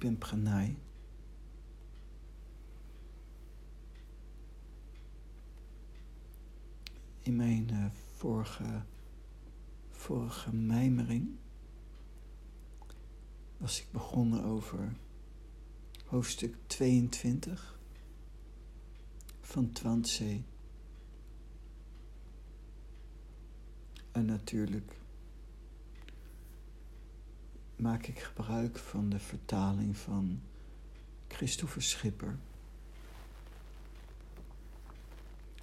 Pim Pranay. In mijn uh, vorige, vorige mijmering was ik begonnen over hoofdstuk 22 van Twantse. En natuurlijk maak ik gebruik van de vertaling van Christopher Schipper.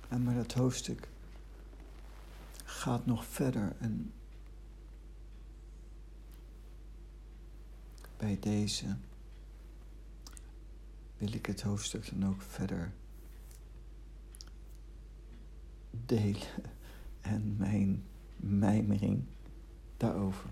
En maar dat hoofdstuk gaat nog verder en bij deze wil ik het hoofdstuk dan ook verder delen en mijn mijmering daarover.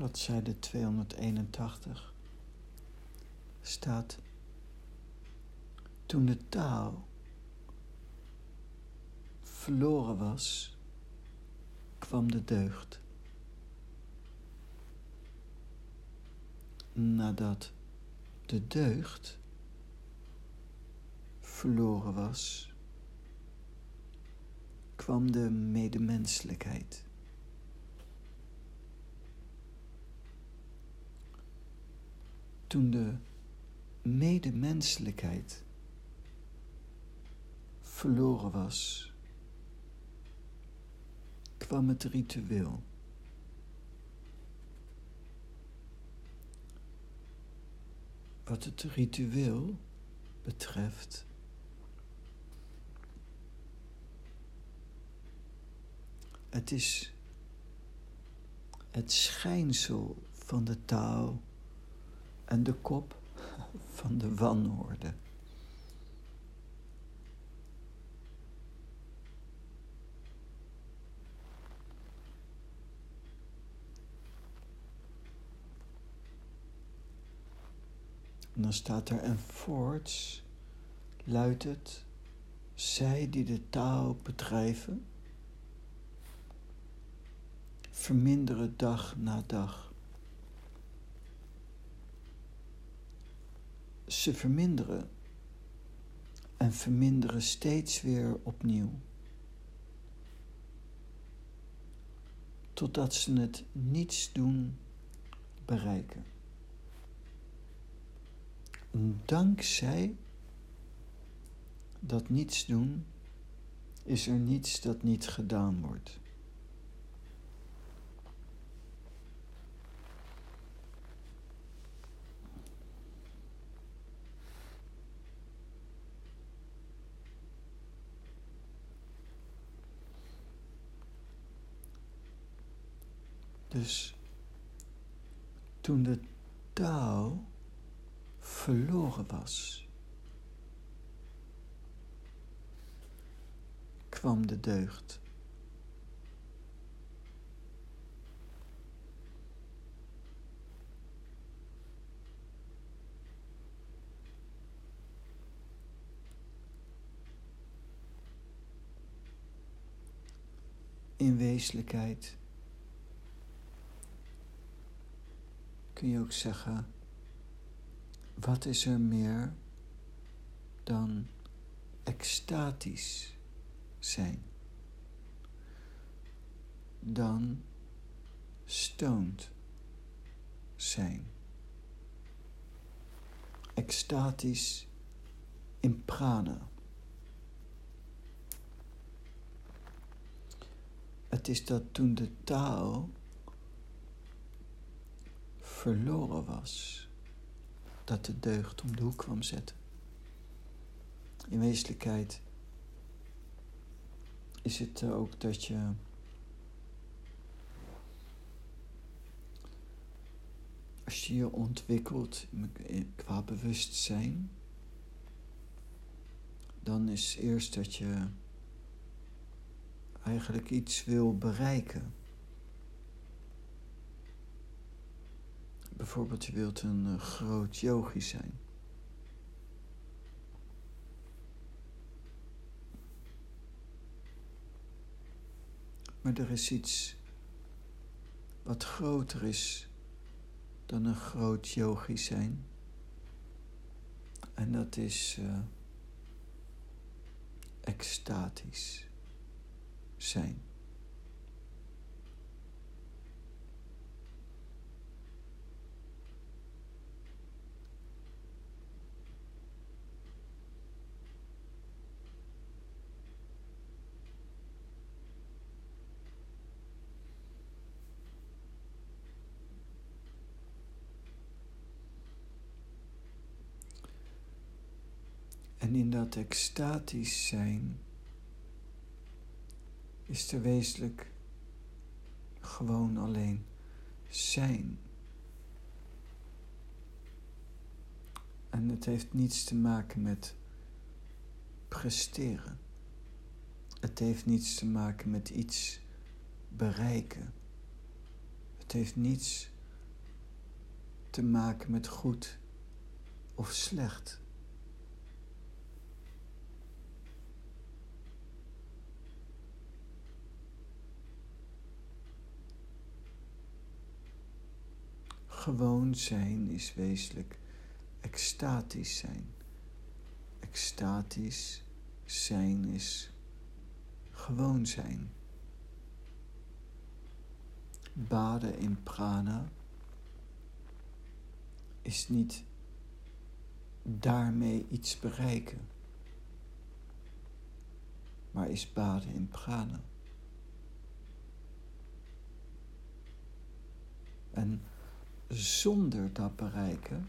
Bladzijde 281 staat toen de taal verloren was, kwam de deugd. Nadat de deugd verloren was, kwam de medemenselijkheid. Toen de medemenselijkheid verloren was, kwam het ritueel. Wat het ritueel betreft, het is het schijnsel van de taal en de kop van de wanorde. En dan staat er en voorts luidt het, zij die de taal bedrijven, verminderen dag na dag. Ze verminderen en verminderen steeds weer opnieuw. Totdat ze het niets doen bereiken dankzij dat niets doen, is er niets dat niet gedaan wordt. Dus toen de taal verloren was, kwam de deugd. In wezenlijkheid kun je ook zeggen wat is er meer dan extatisch zijn? Dan stoned zijn. Extatisch in prana. Het is dat toen de taal verloren was dat de deugd om de hoek kwam zetten. In wezenlijkheid is het ook dat je als je je ontwikkelt qua bewustzijn, dan is eerst dat je eigenlijk iets wil bereiken. Bijvoorbeeld je wilt een uh, groot yogi zijn. Maar er is iets wat groter is dan een groot yogi zijn. En dat is uh, extatisch zijn. En in dat extatisch zijn is er wezenlijk gewoon alleen zijn. En het heeft niets te maken met presteren. Het heeft niets te maken met iets bereiken. Het heeft niets te maken met goed of slecht. Gewoon zijn is wezenlijk extatisch zijn. Extatisch zijn is gewoon zijn. Baden in prana is niet daarmee iets bereiken, maar is baden in prana. En zonder dat bereiken.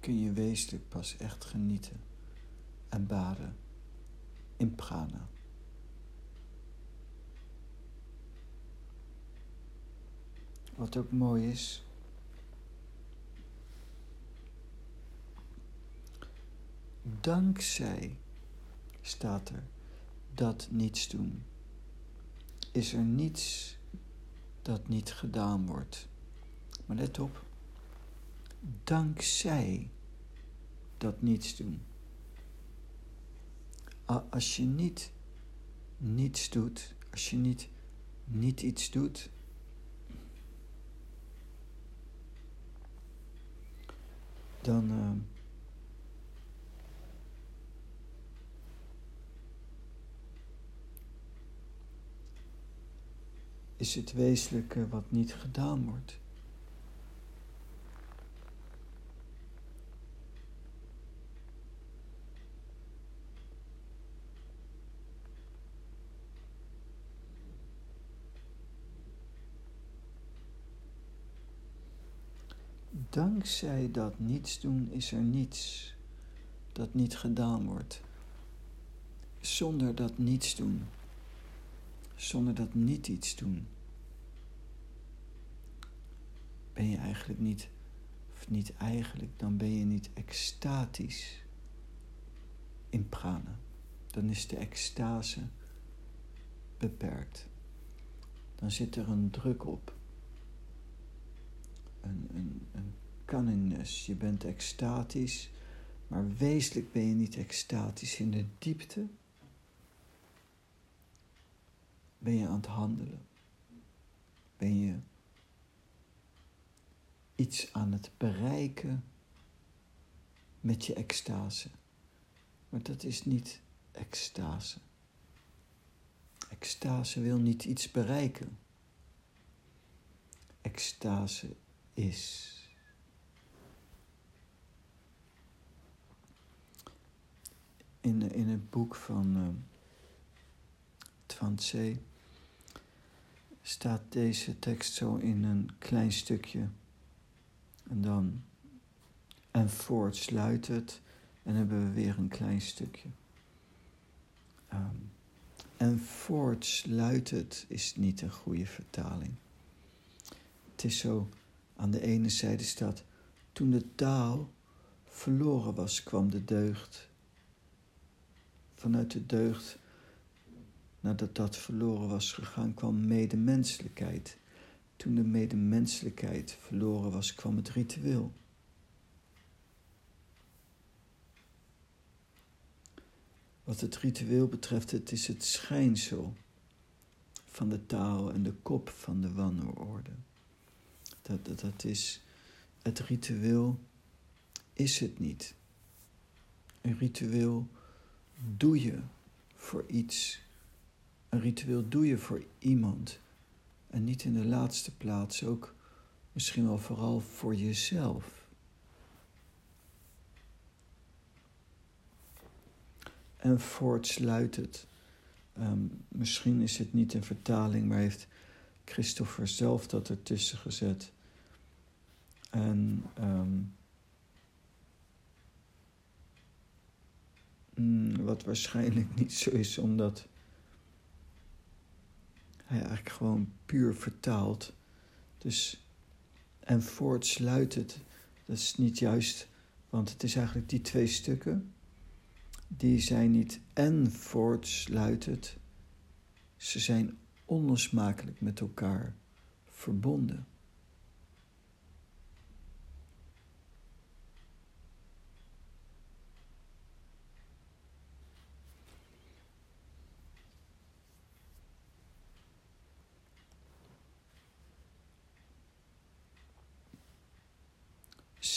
kun je wezenlijk pas echt genieten en baden in prana. Wat ook mooi is. Dankzij staat er dat niets doen is er niets dat niet gedaan wordt. Maar let op, dankzij dat niets doen. Als je niet niets doet, als je niet niet iets doet, dan. Uh, is het wezenlijke wat niet gedaan wordt. Dankzij dat niets doen is er niets dat niet gedaan wordt. Zonder dat niets doen zonder dat niet iets doen, ben je eigenlijk niet, of niet eigenlijk, dan ben je niet extatisch in prana. Dan is de extase beperkt. Dan zit er een druk op. Een, een, een. Je bent extatisch, maar wezenlijk ben je niet extatisch in de diepte ben je aan het handelen? Ben je iets aan het bereiken met je extase? Maar dat is niet extase. Extase wil niet iets bereiken. Extase is. In, in het boek van uh, Twansee staat deze tekst zo in een klein stukje. En dan. En voortsluit het. En hebben we weer een klein stukje. Um, en voortsluit het is niet een goede vertaling. Het is zo, aan de ene zijde staat, toen de taal verloren was, kwam de deugd. Vanuit de deugd nadat dat verloren was gegaan, kwam medemenselijkheid. Toen de medemenselijkheid verloren was, kwam het ritueel. Wat het ritueel betreft, het is het schijnsel van de taal en de kop van de wanorde. Dat, dat, dat is het ritueel, is het niet. Een ritueel doe je voor iets. Een ritueel doe je voor iemand. En niet in de laatste plaats ook misschien wel vooral voor jezelf. En voortsluit het. Um, misschien is het niet een vertaling, maar heeft Christopher zelf dat ertussen gezet. En um, wat waarschijnlijk niet zo is, omdat hij eigenlijk gewoon puur vertaalt. Dus, en voortsluit het, dat is niet juist, want het is eigenlijk die twee stukken, die zijn niet en voortsluitend, ze zijn onlosmakelijk met elkaar verbonden.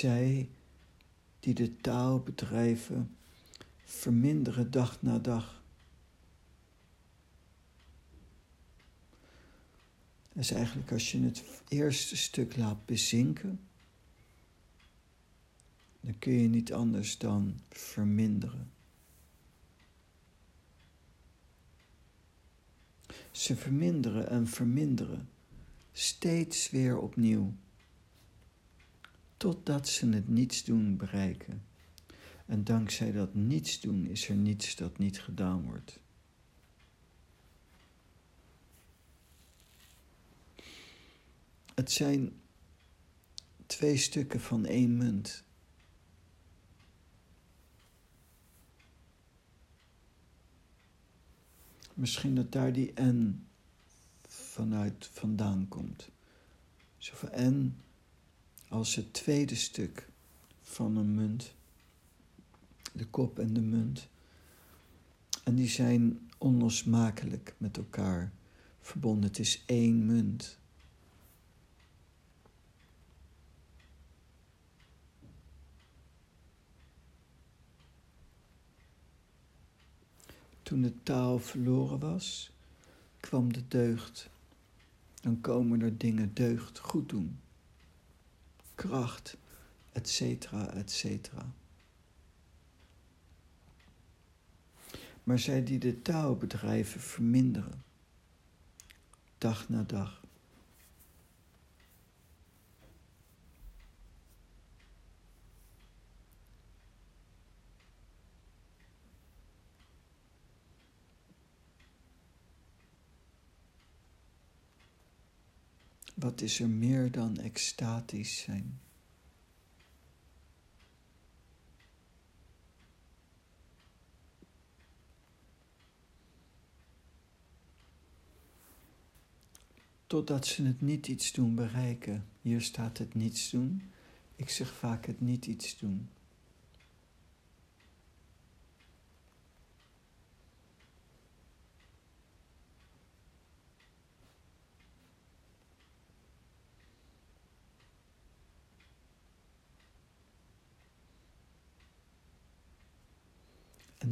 Zij die de taal bedrijven, verminderen dag na dag. Is eigenlijk als je het eerste stuk laat bezinken, dan kun je niet anders dan verminderen. Ze verminderen en verminderen, steeds weer opnieuw totdat ze het niets doen bereiken. En dankzij dat niets doen is er niets dat niet gedaan wordt. Het zijn twee stukken van één munt. Misschien dat daar die N vanuit vandaan komt. Zo van N als het tweede stuk van een munt. De kop en de munt. En die zijn onlosmakelijk met elkaar verbonden. Het is één munt. Toen de taal verloren was, kwam de deugd. Dan komen er dingen deugd goed doen kracht, etc., etc. Maar zij die de taalbedrijven verminderen, dag na dag. Wat is er meer dan extatisch zijn? Totdat ze het niet iets doen bereiken. Hier staat het niets doen. Ik zeg vaak het niet iets doen.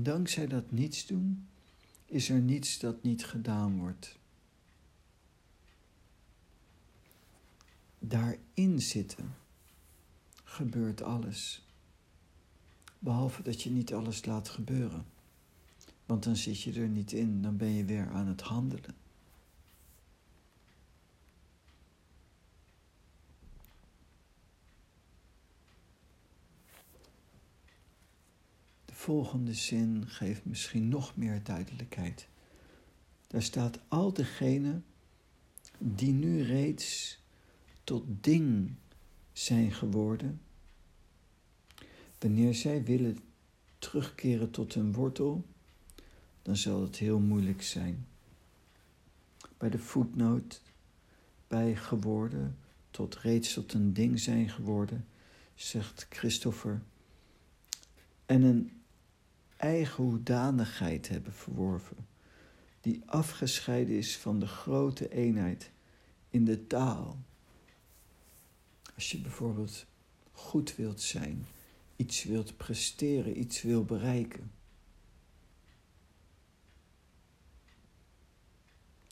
Dankzij dat niets doen, is er niets dat niet gedaan wordt. Daarin zitten gebeurt alles. Behalve dat je niet alles laat gebeuren. Want dan zit je er niet in, dan ben je weer aan het handelen. Volgende zin geeft misschien nog meer duidelijkheid. Daar staat al degenen die nu reeds tot ding zijn geworden, wanneer zij willen terugkeren tot hun wortel, dan zal het heel moeilijk zijn. bij de voetnoot bij geworden, tot reeds tot een ding zijn geworden, zegt Christopher, en een eigen hoedanigheid hebben verworven, die afgescheiden is van de grote eenheid in de taal. Als je bijvoorbeeld goed wilt zijn, iets wilt presteren, iets wil bereiken,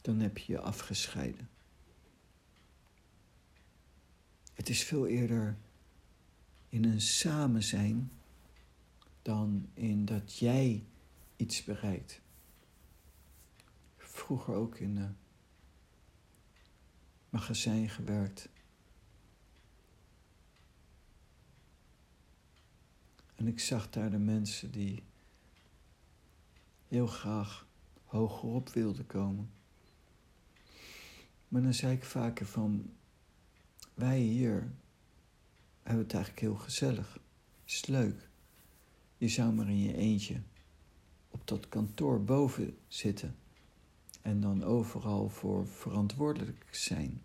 dan heb je je afgescheiden. Het is veel eerder in een samen zijn dan in dat jij iets bereikt. Vroeger ook in een magazijn gewerkt. En ik zag daar de mensen die heel graag hogerop wilden komen. Maar dan zei ik vaker van, wij hier hebben het eigenlijk heel gezellig. Is leuk. Je zou maar in je eentje op dat kantoor boven zitten en dan overal voor verantwoordelijk zijn.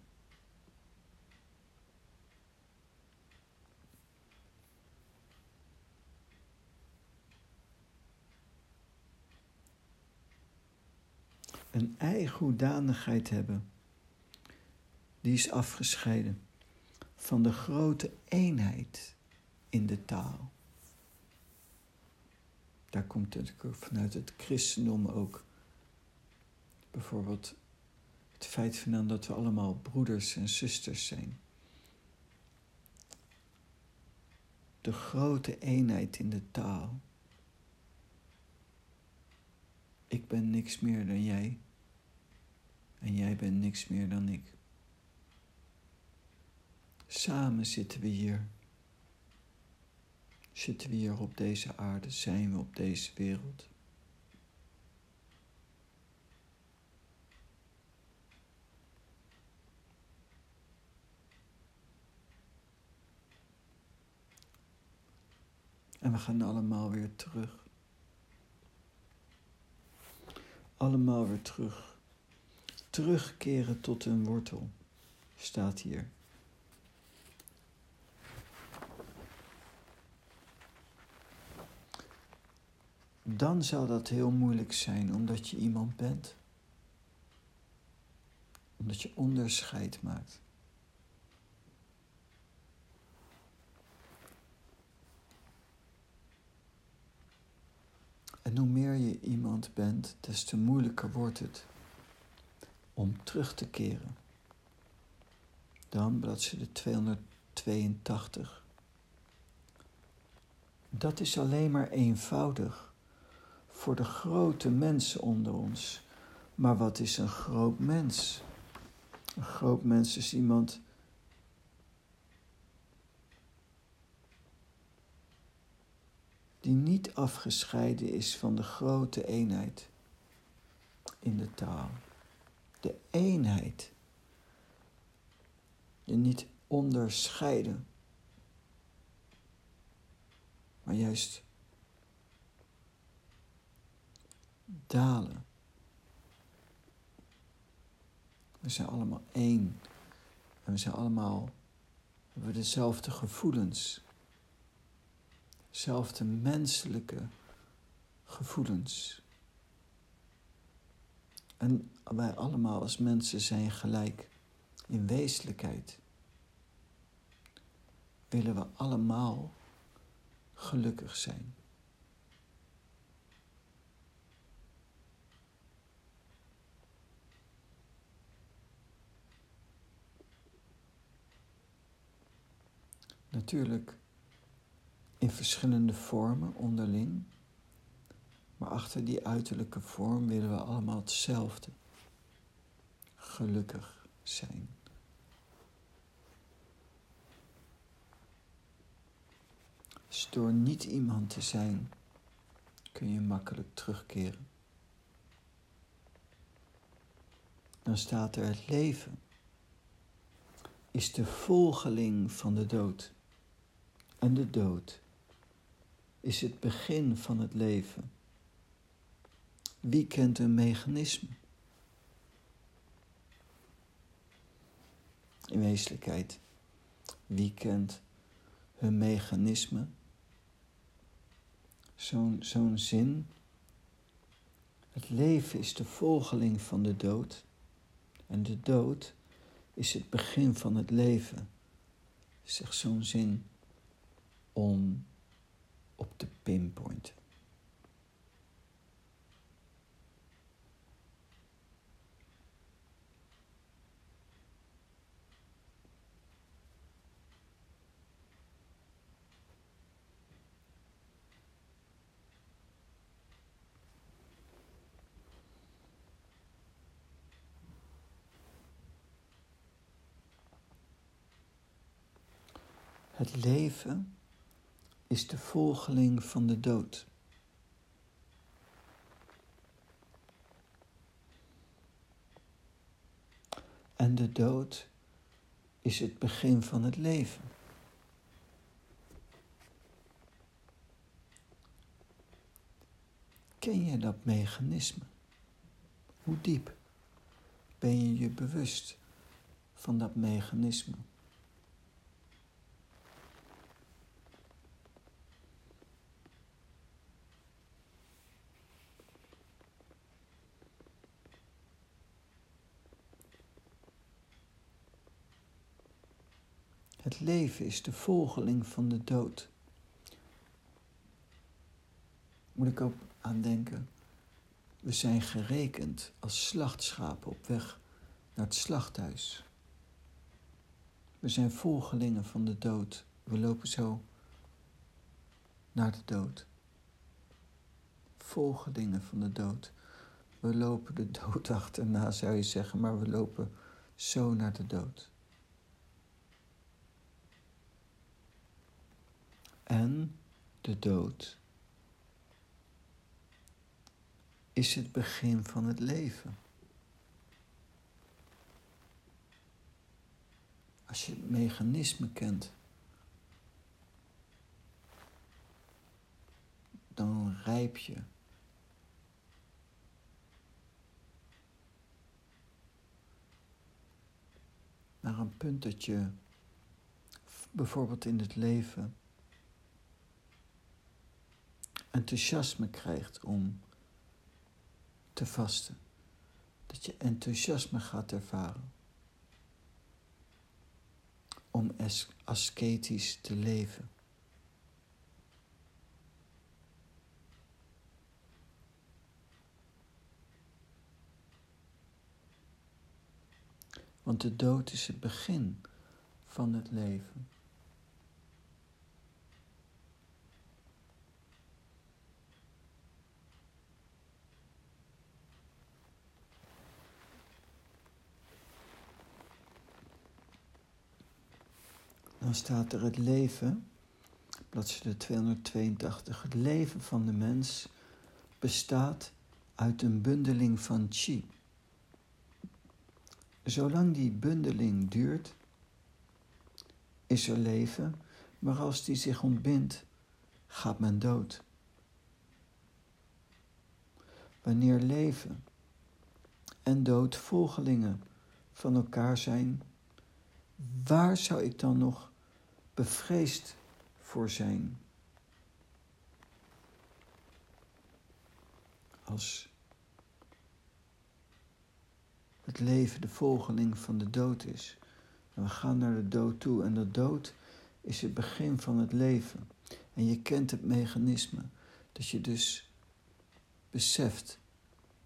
Een eigen hoedanigheid hebben, die is afgescheiden van de grote eenheid in de taal. Daar komt het vanuit het christendom ook. Bijvoorbeeld het feit van dat we allemaal broeders en zusters zijn. De grote eenheid in de taal. Ik ben niks meer dan jij. En jij bent niks meer dan ik. Samen zitten we hier. Zitten we hier op deze aarde, zijn we op deze wereld. En we gaan allemaal weer terug. Allemaal weer terug. Terugkeren tot een wortel, staat hier. Dan zou dat heel moeilijk zijn omdat je iemand bent. Omdat je onderscheid maakt. En hoe meer je iemand bent, des te moeilijker wordt het om terug te keren. Dan bladzijde 282. Dat is alleen maar eenvoudig voor de grote mensen onder ons. Maar wat is een groot mens? Een groot mens is iemand die niet afgescheiden is van de grote eenheid in de taal. De eenheid. Je niet onderscheiden, maar juist dalen. We zijn allemaal één. En we zijn allemaal, hebben we dezelfde gevoelens. Dezelfde menselijke gevoelens. En wij allemaal als mensen zijn gelijk in wezenlijkheid. Willen we allemaal gelukkig zijn. Natuurlijk in verschillende vormen onderling. Maar achter die uiterlijke vorm willen we allemaal hetzelfde. Gelukkig zijn. Dus door niet iemand te zijn, kun je makkelijk terugkeren. Dan staat er het leven is de volgeling van de dood en de dood is het begin van het leven. Wie kent een mechanisme? In wezenlijkheid, wie kent hun mechanisme? Zo'n zo'n zin. Het leven is de volgeling van de dood. En de dood is het begin van het leven. Zeg zo'n zin om op de pinpoint. Het leven is de volgeling van de dood. En de dood is het begin van het leven. Ken je dat mechanisme? Hoe diep ben je je bewust van dat mechanisme? Het leven is de volgeling van de dood. Moet ik ook aan denken. We zijn gerekend als slachtschapen op weg naar het slachthuis. We zijn volgelingen van de dood. We lopen zo naar de dood. Volgelingen van de dood. We lopen de dood achterna, zou je zeggen, maar we lopen zo naar de dood. En de dood is het begin van het leven. Als je het mechanisme kent, dan rijp je. Naar een punt dat je bijvoorbeeld in het leven enthousiasme krijgt om te vasten. Dat je enthousiasme gaat ervaren. Om ascetisch te leven. Want de dood is het begin van het leven. Dan staat er het leven, bladzijde 282, het leven van de mens bestaat uit een bundeling van chi. Zolang die bundeling duurt, is er leven, maar als die zich ontbindt, gaat men dood. Wanneer leven en dood volgelingen van elkaar zijn, waar zou ik dan nog bevreesd voor zijn. Als het leven de volgeling van de dood is. En we gaan naar de dood toe en de dood is het begin van het leven. En je kent het mechanisme. Dat je dus beseft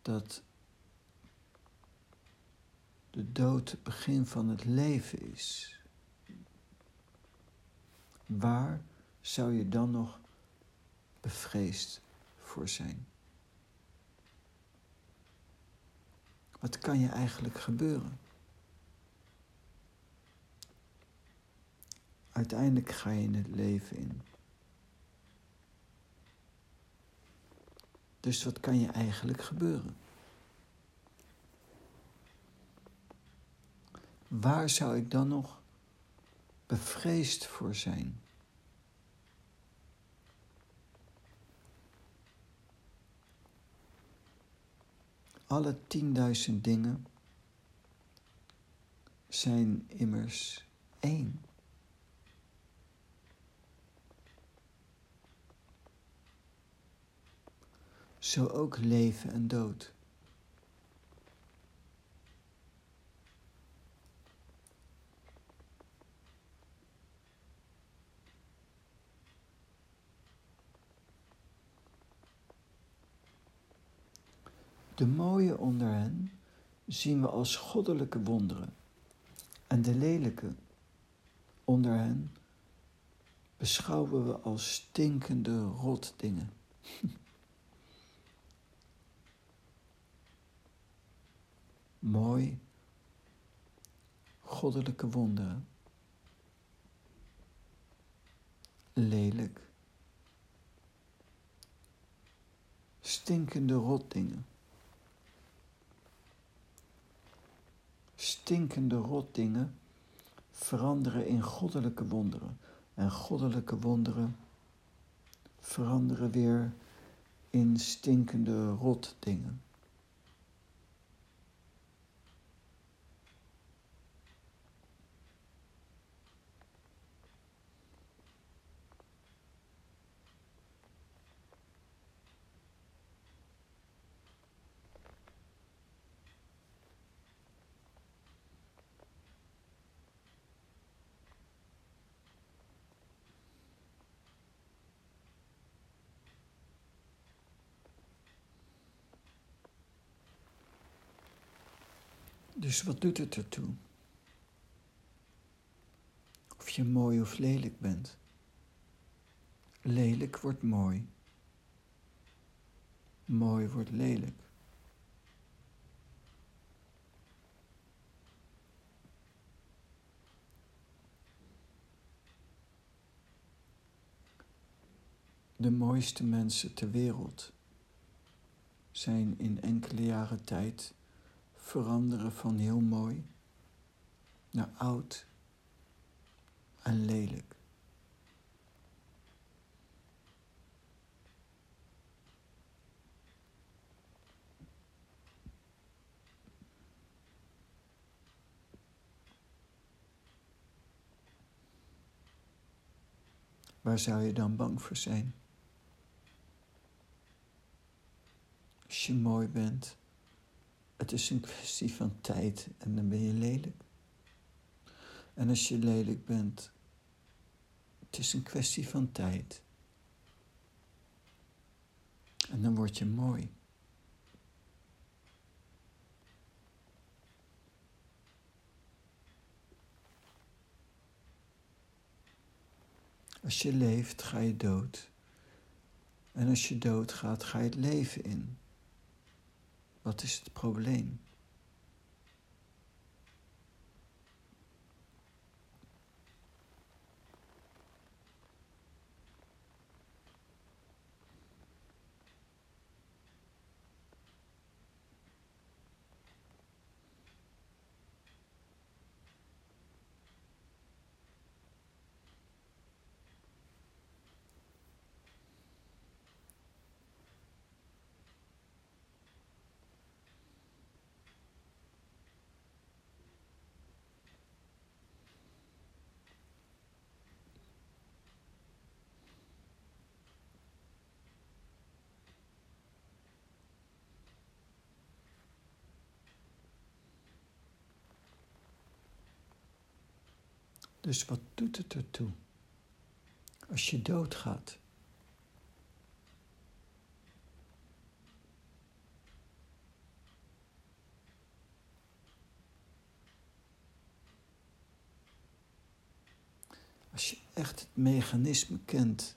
dat de dood het begin van het leven is waar zou je dan nog bevreesd voor zijn? Wat kan je eigenlijk gebeuren? Uiteindelijk ga je in het leven in. Dus wat kan je eigenlijk gebeuren? Waar zou ik dan nog bevreesd voor zijn. Alle tienduizend dingen zijn immers één. Zo ook leven en dood. De mooie onder hen zien we als goddelijke wonderen en de lelijke onder hen beschouwen we als stinkende rotdingen. Mooi, goddelijke wonderen. Lelijk, stinkende rotdingen. Stinkende rotdingen veranderen in goddelijke wonderen. En goddelijke wonderen veranderen weer in stinkende rotdingen. Dus wat doet het ertoe? Of je mooi of lelijk bent. Lelijk wordt mooi. Mooi wordt lelijk. De mooiste mensen ter wereld zijn in enkele jaren tijd veranderen van heel mooi naar oud en lelijk. Waar zou je dan bang voor zijn? Als je mooi bent het is een kwestie van tijd en dan ben je lelijk. En als je lelijk bent, het is een kwestie van tijd. En dan word je mooi. Als je leeft, ga je dood. En als je dood gaat, ga je het leven in. Wat is het probleem? Dus wat doet het ertoe als je doodgaat? Als je echt het mechanisme kent.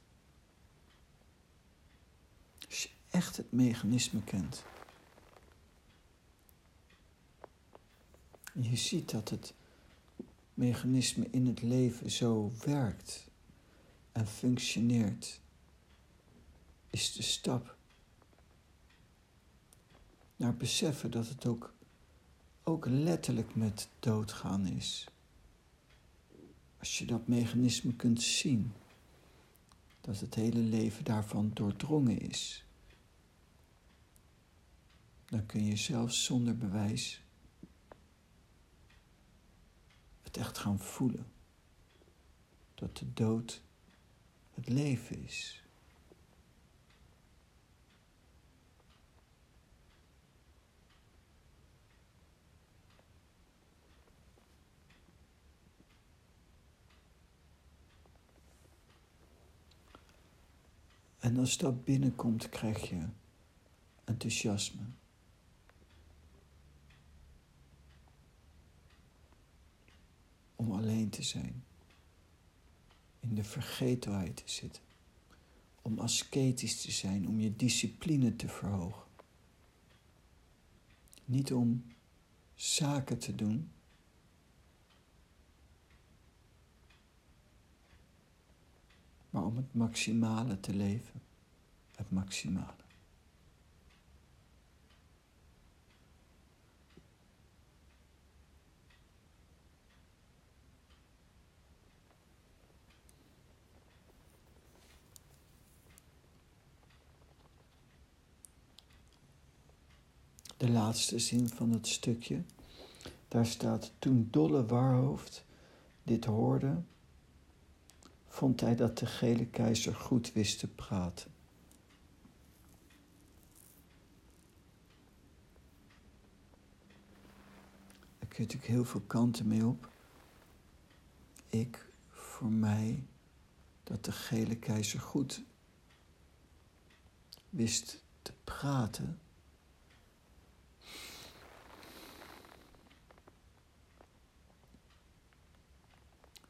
Als je echt het mechanisme kent. En je ziet dat het mechanisme in het leven zo werkt en functioneert, is de stap naar beseffen dat het ook, ook letterlijk met doodgaan is. Als je dat mechanisme kunt zien, dat het hele leven daarvan doordrongen is, dan kun je zelfs zonder bewijs het echt gaan voelen. Dat de dood het leven is. En als dat binnenkomt, krijg je enthousiasme. Om alleen te zijn. In de vergetelheid te zitten. Om asketisch te zijn, om je discipline te verhogen. Niet om zaken te doen maar om het maximale te leven. Het maximale. De laatste zin van het stukje, daar staat: Toen Dolle Warhoofd dit hoorde, vond hij dat de gele keizer goed wist te praten. Er kun je natuurlijk heel veel kanten mee op. Ik, voor mij, dat de gele keizer goed wist te praten.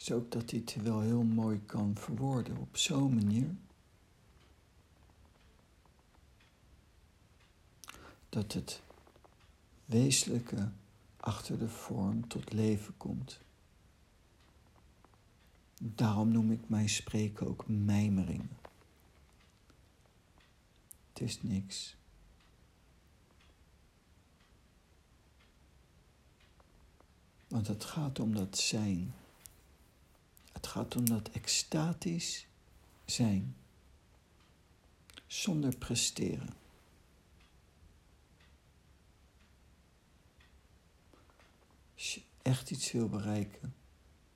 Is ook dat hij het wel heel mooi kan verwoorden op zo'n manier. Dat het wezenlijke achter de vorm tot leven komt. Daarom noem ik mijn spreken ook mijmeringen. Het is niks. Want het gaat om dat zijn. Het gaat om dat extatisch zijn, zonder presteren. Als je echt iets wil bereiken,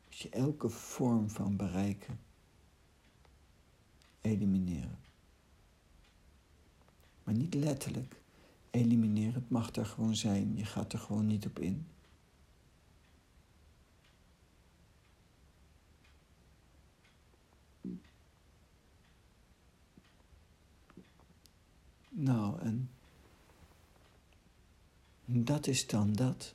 moet je elke vorm van bereiken elimineren. Maar niet letterlijk elimineren, het mag er gewoon zijn, je gaat er gewoon niet op in. Nou, en dat is dan dat.